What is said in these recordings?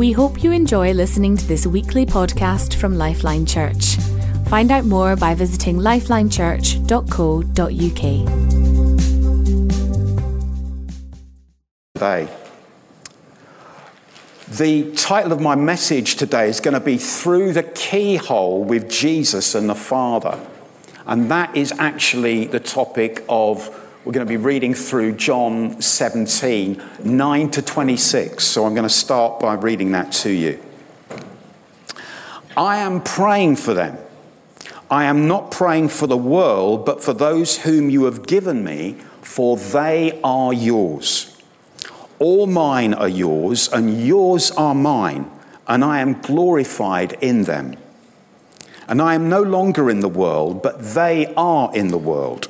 We hope you enjoy listening to this weekly podcast from Lifeline Church. Find out more by visiting lifelinechurch.co.uk. Today. The title of my message today is going to be Through the Keyhole with Jesus and the Father. And that is actually the topic of we're going to be reading through John 17, 9 to 26. So I'm going to start by reading that to you. I am praying for them. I am not praying for the world, but for those whom you have given me, for they are yours. All mine are yours, and yours are mine, and I am glorified in them. And I am no longer in the world, but they are in the world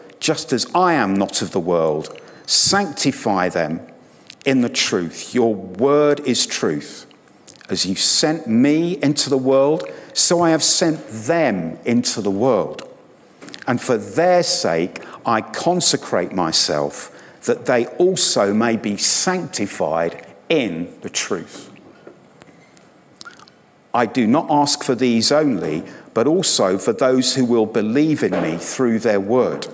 just as I am not of the world. Sanctify them in the truth. Your word is truth. As you sent me into the world, so I have sent them into the world. And for their sake, I consecrate myself, that they also may be sanctified in the truth. I do not ask for these only, but also for those who will believe in me through their word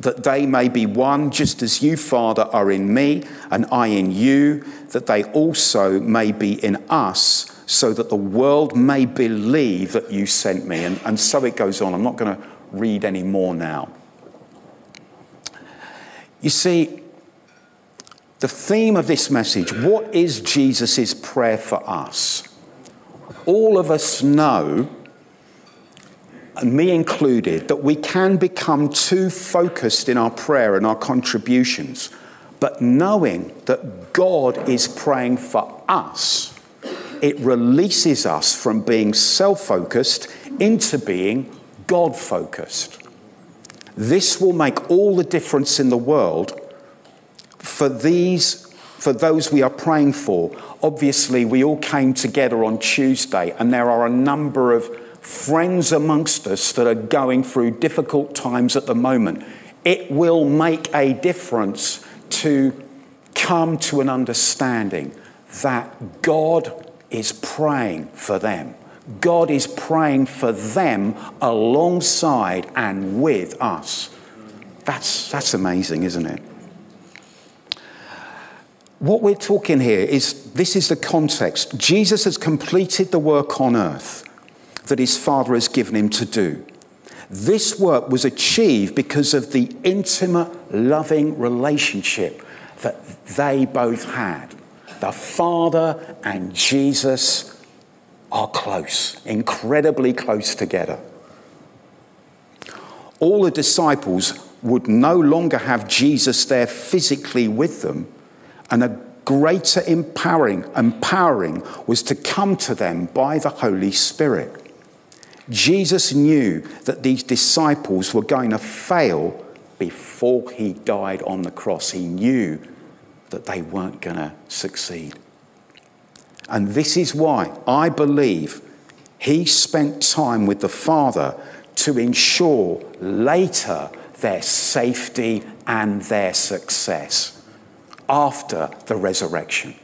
that they may be one, just as you, Father, are in me and I in you, that they also may be in us, so that the world may believe that you sent me. And, and so it goes on. I'm not going to read any more now. You see, the theme of this message what is Jesus' prayer for us? All of us know and me included, that we can become too focused in our prayer and our contributions. But knowing that God is praying for us, it releases us from being self focused into being God focused. This will make all the difference in the world for these for those we are praying for. Obviously, we all came together on Tuesday, and there are a number of friends amongst us that are going through difficult times at the moment. It will make a difference to come to an understanding that God is praying for them. God is praying for them alongside and with us. That's, that's amazing, isn't it? What we're talking here is this is the context. Jesus has completed the work on earth that his Father has given him to do. This work was achieved because of the intimate, loving relationship that they both had. The Father and Jesus are close, incredibly close together. All the disciples would no longer have Jesus there physically with them, and a greater empowering, empowering was to come to them by the Holy Spirit. Jesus knew that these disciples were going to fail before he died on the cross. He knew that they weren't going to succeed. And this is why I believe he spent time with the Father to ensure later their safety and their success after the resurrection.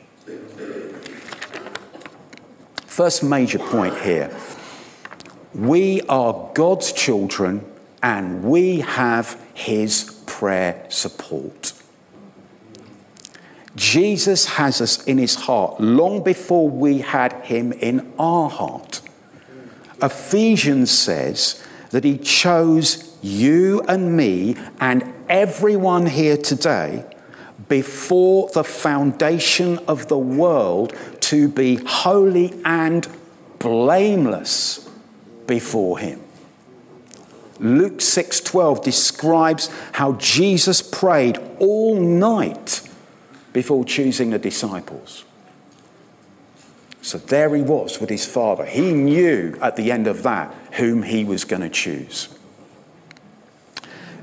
First major point here we are God's children and we have his prayer support. Jesus has us in his heart long before we had him in our heart. Ephesians says that he chose you and me and everyone here today before the foundation of the world to be holy and blameless before him. Luke 6:12 describes how Jesus prayed all night before choosing the disciples. So there he was with his father. He knew at the end of that whom he was going to choose.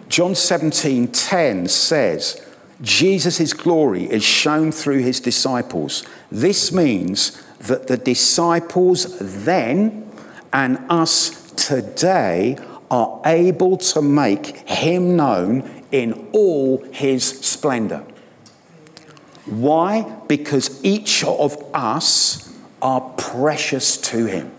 John 17:10 says, Jesus' glory is shown through his disciples. This means that the disciples then and us today are able to make him known in all his splendor. Why? Because each of us are precious to him.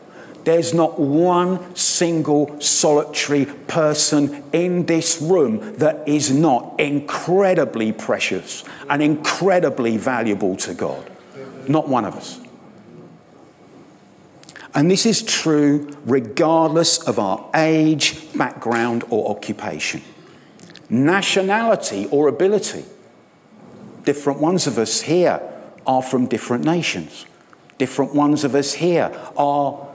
There's not one single solitary person in this room that is not incredibly precious and incredibly valuable to God. Not one of us. And this is true regardless of our age, background, or occupation, nationality, or ability. Different ones of us here are from different nations. Different ones of us here are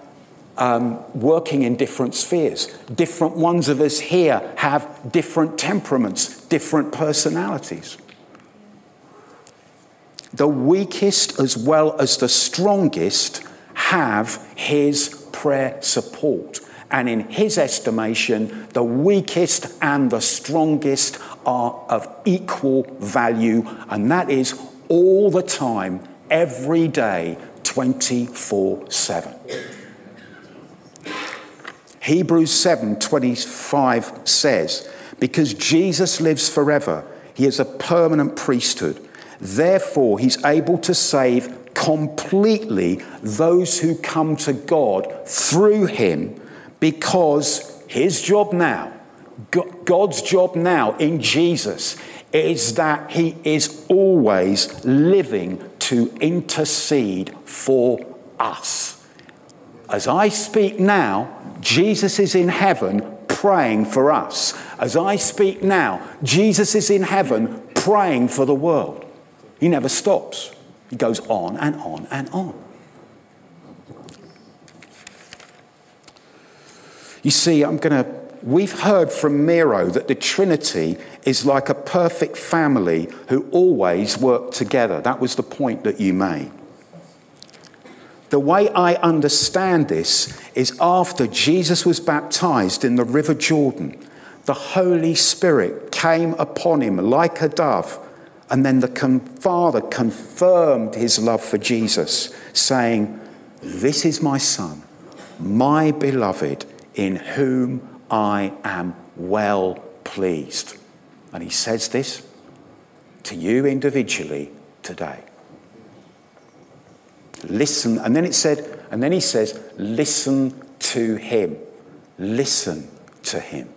um, working in different spheres. Different ones of us here have different temperaments, different personalities. The weakest as well as the strongest have his prayer support. And in his estimation, the weakest and the strongest are of equal value, and that is all the time, every day, 24 7. Hebrews 7:25 says, "Because Jesus lives forever, he is a permanent priesthood. Therefore, he's able to save completely those who come to God through him because his job now, God's job now in Jesus, is that he is always living to intercede for us. As I speak now, Jesus is in heaven praying for us. As I speak now, Jesus is in heaven praying for the world. He never stops. He goes on and on and on. You see, I'm going to. We've heard from Miro that the Trinity is like a perfect family who always work together. That was the point that you made. The way I understand this is after Jesus was baptized in the River Jordan, the Holy Spirit came upon him like a dove and then the Father confirmed his love for Jesus, saying, This is my Son, my beloved, in whom I am well pleased. And he says this to you individually today. Listen, and then it said, and then he says, Listen to him. Listen to him.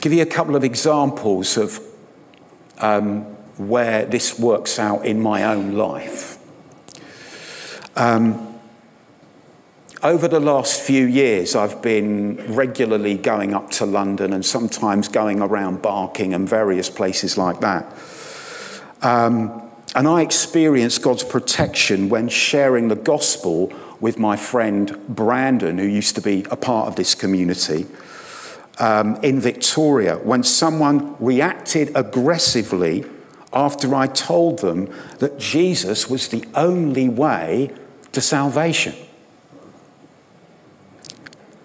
Give you a couple of examples of um, where this works out in my own life. Um, over the last few years, I've been regularly going up to London and sometimes going around Barking and various places like that. Um, and I experienced God's protection when sharing the gospel with my friend Brandon, who used to be a part of this community um, in Victoria when someone reacted aggressively after I told them that Jesus was the only way to salvation.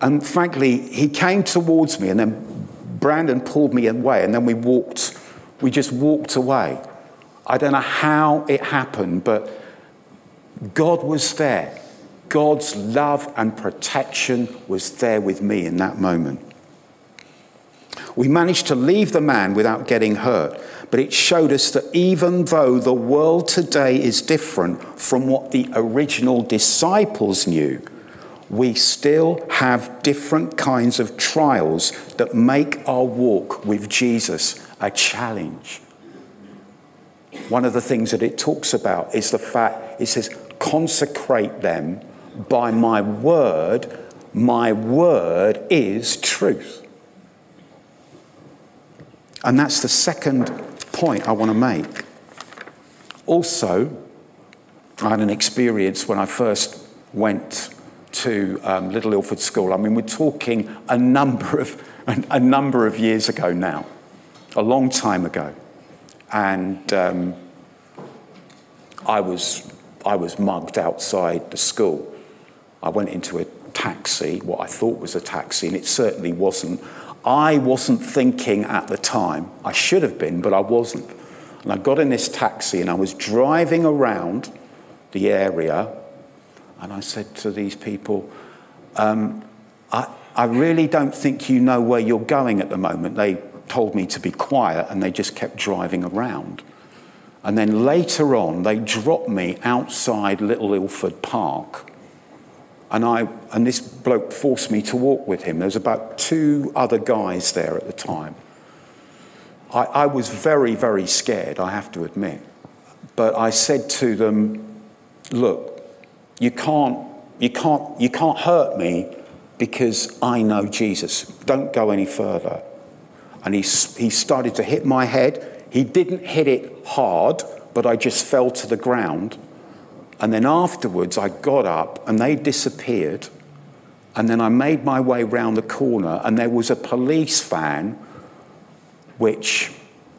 And frankly, he came towards me, and then Brandon pulled me away, and then we walked, we just walked away. I don't know how it happened, but God was there. God's love and protection was there with me in that moment. We managed to leave the man without getting hurt, but it showed us that even though the world today is different from what the original disciples knew, we still have different kinds of trials that make our walk with Jesus a challenge. one of the things that it talks about is the fact it says, consecrate them by my word. My word is truth. And that's the second point I want to make. Also, I had an experience when I first went to um, Little Ilford School. I mean, we're talking a number of a, number of years ago now, a long time ago, and um, I was I was mugged outside the school. I went into a taxi, what I thought was a taxi, and it certainly wasn't. I wasn't thinking at the time. I should have been, but I wasn't. And I got in this taxi and I was driving around the area and I said to these people, um, I, I really don't think you know where you're going at the moment. They told me to be quiet and they just kept driving around. And then later on, they dropped me outside Little Ilford Park and, I, and this bloke forced me to walk with him. There was about two other guys there at the time. I, I was very, very scared, I have to admit. But I said to them, look, you can't, you can't, you can't hurt me because I know Jesus. Don't go any further. And he, he started to hit my head. He didn't hit it hard, but I just fell to the ground. And then afterwards, I got up and they disappeared. And then I made my way round the corner, and there was a police van which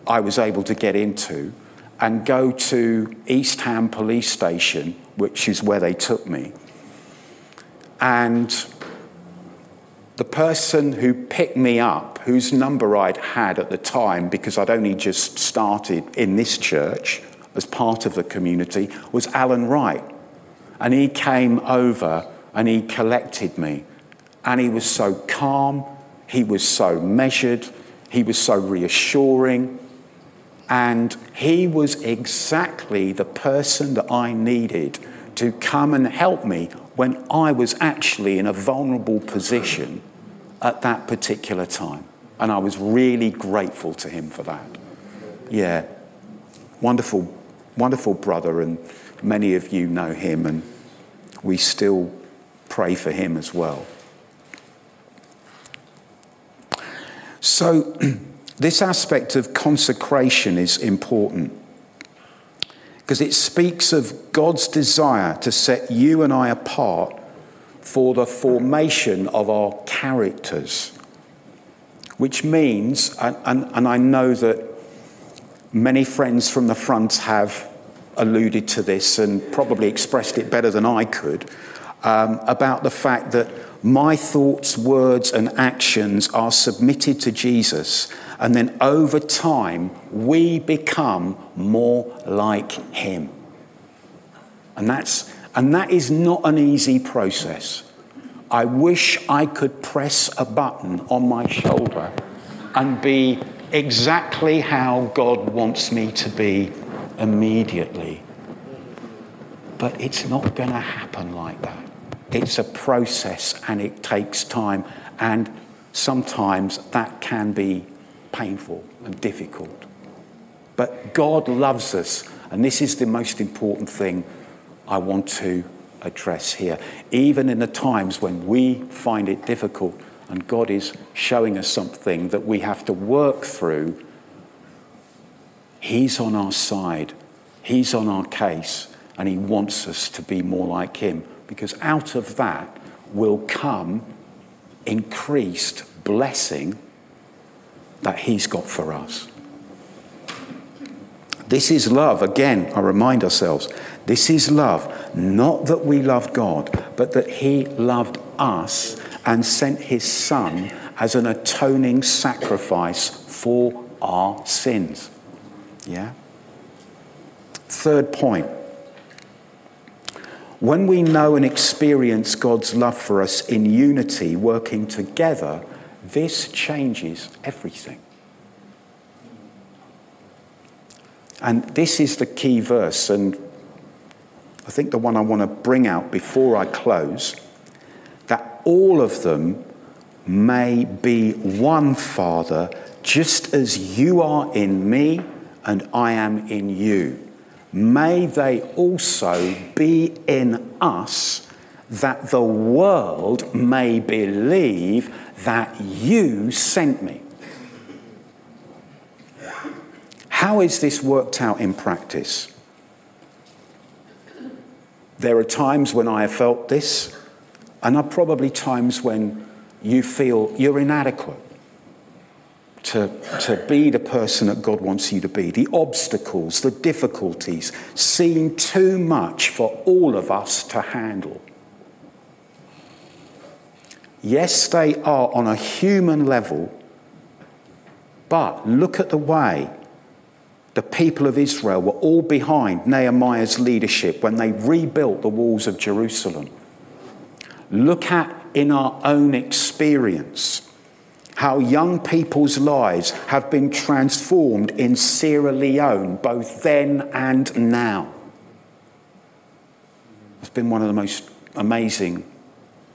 I was able to get into and go to East Ham Police Station, which is where they took me. And the person who picked me up, whose number I'd had at the time because I'd only just started in this church, as part of the community was Alan Wright. And he came over and he collected me. And he was so calm, he was so measured, he was so reassuring. And he was exactly the person that I needed to come and help me when I was actually in a vulnerable position at that particular time. And I was really grateful to him for that. Yeah, wonderful wonderful brother, and many of you know him, and we still pray for him as well. So, this aspect of consecration is important because it speaks of God's desire to set you and I apart for the formation of our characters. Which means, and, and, and I know that Many friends from the front have alluded to this and probably expressed it better than I could um, about the fact that my thoughts, words, and actions are submitted to Jesus, and then over time we become more like Him. And, that's, and that is not an easy process. I wish I could press a button on my shoulder and be exactly how God wants me to be immediately. But it's not going to happen like that. It's a process and it takes time. And sometimes that can be painful and difficult. But God loves us. And this is the most important thing I want to address here. Even in the times when we find it difficult, and God is showing us something that we have to work through, He's on our side, He's on our case, and He wants us to be more like Him because out of that will come increased blessing that He's got for us. This is love. Again, I remind ourselves this is love. Not that we love God, but that He loved us and sent his son as an atoning sacrifice for our sins. Yeah? Third point. When we know and experience God's love for us in unity, working together, this changes everything. And this is the key verse, and I think the one I want to bring out before I close all of them may be one Father, just as you are in me and I am in you. May they also be in us, that the world may believe that you sent me. How is this worked out in practice? There are times when I have felt this, and are probably times when you feel you're inadequate to, to be the person that God wants you to be. The obstacles, the difficulties seem too much for all of us to handle. Yes, they are on a human level, but look at the way the people of Israel were all behind Nehemiah's leadership when they rebuilt the walls of Jerusalem. Look at in our own experience how young people's lives have been transformed in Sierra Leone, both then and now. It's been one of the most amazing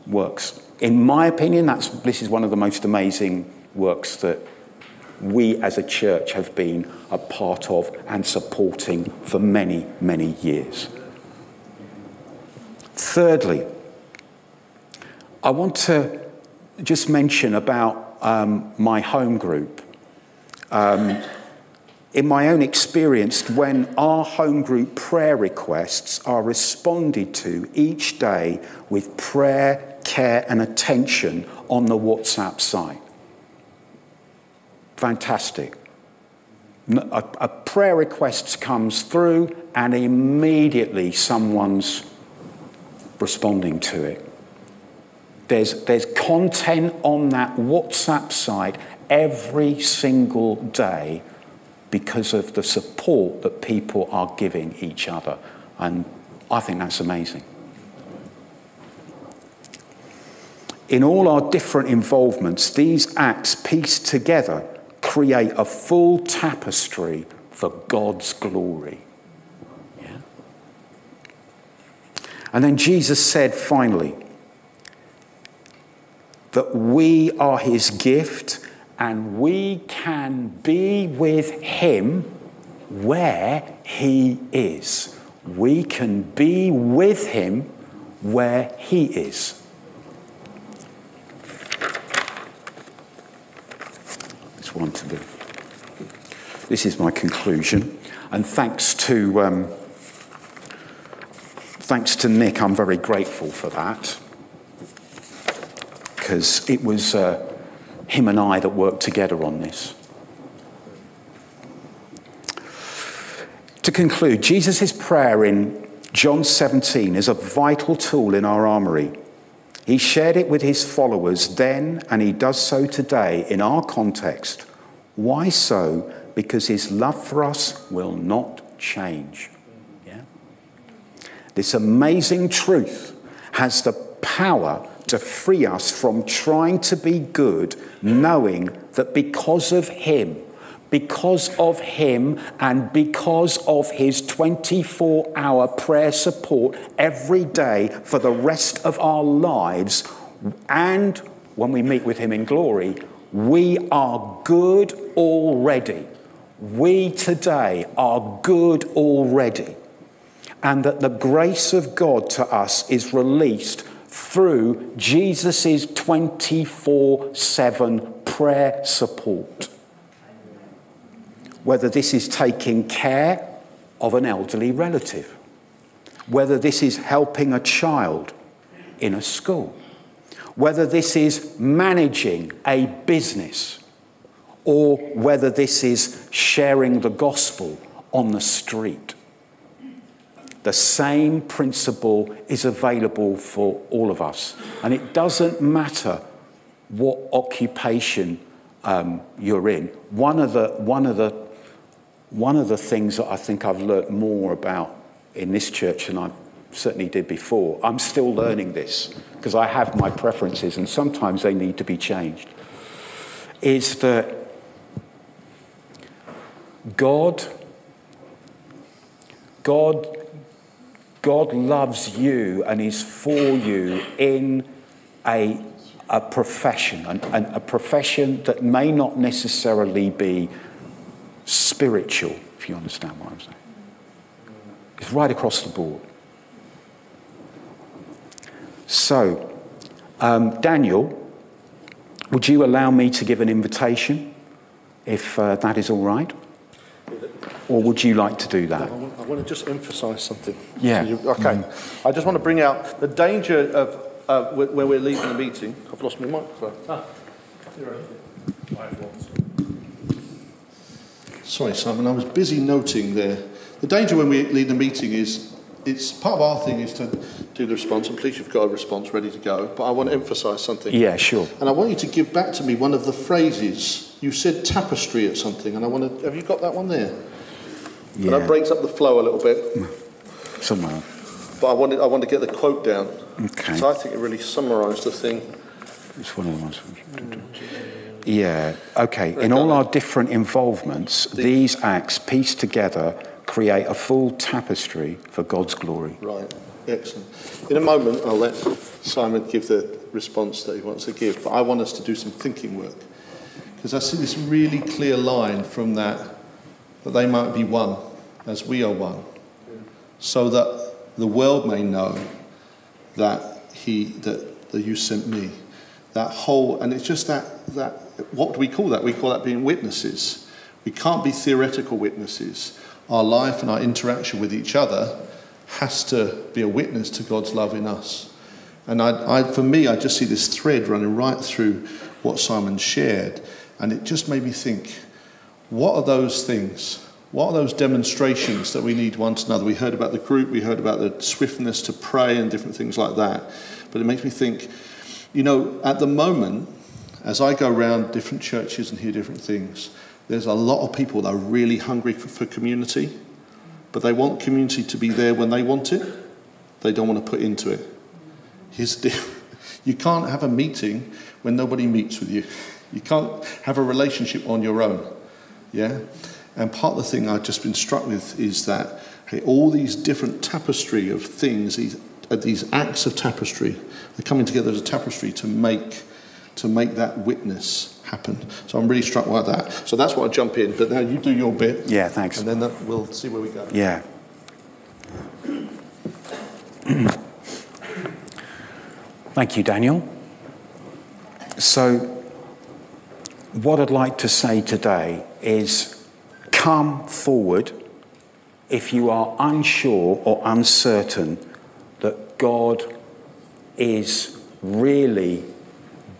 works. In my opinion, that's, this is one of the most amazing works that we as a church have been a part of and supporting for many, many years. Thirdly, I want to just mention about um, my home group. Um, in my own experience, when our home group prayer requests are responded to each day with prayer, care, and attention on the WhatsApp site fantastic. A, a prayer request comes through, and immediately someone's responding to it. There's, there's content on that WhatsApp site every single day because of the support that people are giving each other. And I think that's amazing. In all our different involvements, these acts pieced together create a full tapestry for God's glory. Yeah? And then Jesus said finally that we are his gift and we can be with him where he is. We can be with him where he is. one to do. This is my conclusion, and thanks to um, thanks to Nick, I'm very grateful for that because it was uh, him and I that worked together on this. To conclude, Jesus' prayer in John 17 is a vital tool in our armory. He shared it with his followers then, and he does so today in our context. Why so? Because his love for us will not change. Yeah? This amazing truth has the power to free us from trying to be good, knowing that because of him, because of him and because of his 24 hour prayer support every day for the rest of our lives, and when we meet with him in glory, we are good already. We today are good already. And that the grace of God to us is released through Jesus' 24 7 prayer support. Whether this is taking care of an elderly relative, whether this is helping a child in a school, whether this is managing a business or whether this is sharing the gospel on the street. The same principle is available for all of us. And it doesn't matter what occupation um, you're in. One of, the, one, of the, one of the things that I think I've learnt more about in this church than I certainly did before, I'm still learning this because I have my preferences and sometimes they need to be changed, is that God, God, God loves you and is for you in a, a profession, and, a profession that may not necessarily be spiritual. if you understand what I'm saying. It's right across the board. So, um, Daniel, would you allow me to give an invitation if uh, that is all right? Or would you like to do that? I want, I want to just emphasise something. Yeah. You- okay. I just want to bring out the danger of uh, when when we're leaving the meeting. I've lost my microphone. Ah. Sorry, Simon. I was busy noting there. The danger when we leave the meeting is it's part of our thing is to do the response, and please, you've got a response ready to go. But I want to emphasise something. Yeah, sure. And I want you to give back to me one of the phrases. You said tapestry at something, and I want to. Have you got that one there? And Yeah, that breaks up the flow a little bit. somewhere. But I wanted, I wanted to get the quote down. Okay. So I think it really summarised the thing. It's one of the ones. Yeah, okay. In all our different involvements, these acts pieced together create a full tapestry for God's glory. Right, excellent. In a moment, I'll let Simon give the response that he wants to give, but I want us to do some thinking work. Because I see this really clear line from that, that they might be one as we are one, so that the world may know that he that, that you sent me. That whole and it's just that that what do we call that? We call that being witnesses. We can't be theoretical witnesses. Our life and our interaction with each other has to be a witness to God's love in us. And I, I, for me, I just see this thread running right through what Simon shared, and it just made me think what are those things? What are those demonstrations that we need one to another? We heard about the group, we heard about the swiftness to pray and different things like that. But it makes me think, you know, at the moment, as I go around different churches and hear different things, there's a lot of people that are really hungry for, for community, but they want community to be there when they want it. They don't want to put into it. Here's the deal. You can't have a meeting when nobody meets with you. You can't have a relationship on your own. Yeah? And part of the thing I've just been struck with is that hey, all these different tapestry of things, these, uh, these acts of tapestry, they're coming together as a tapestry to make, to make that witness happen. So I'm really struck by that. So that's why I jump in. But now you do your bit. Yeah, thanks. And then that, we'll see where we go. Yeah. Thank you, Daniel. So, what I'd like to say today is come forward if you are unsure or uncertain that God is really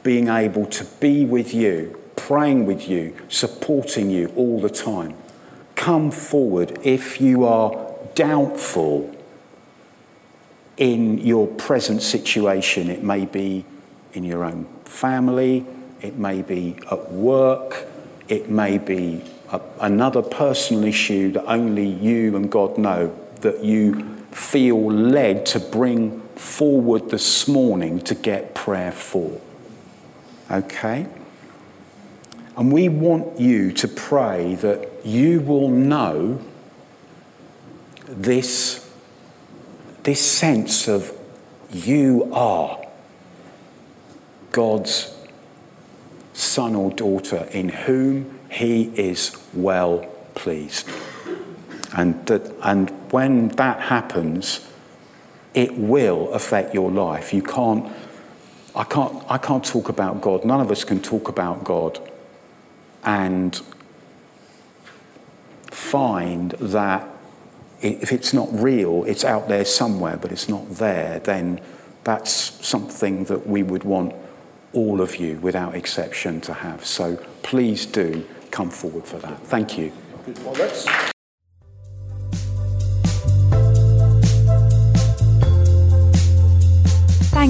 being able to be with you, praying with you, supporting you all the time. Come forward if you are doubtful in your present situation. It may be in your own family, it may be at work, it may be a, another personal issue that only you and God know that you feel led to bring forward this morning to get prayer for. Okay? And we want you to pray that you will know this, this sense of you are God's son or daughter in whom he is well pleased. And, that, and when that happens, it will affect your life. You can't, I can't, I can't talk about God. None of us can talk about God and find that if it's not real, it's out there somewhere, but it's not there, then that's something that we would want all of you, without exception, to have. So please do come forward for that. Thank you.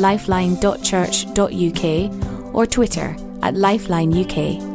lifeline.church.uk, or Twitter at Lifeline UK.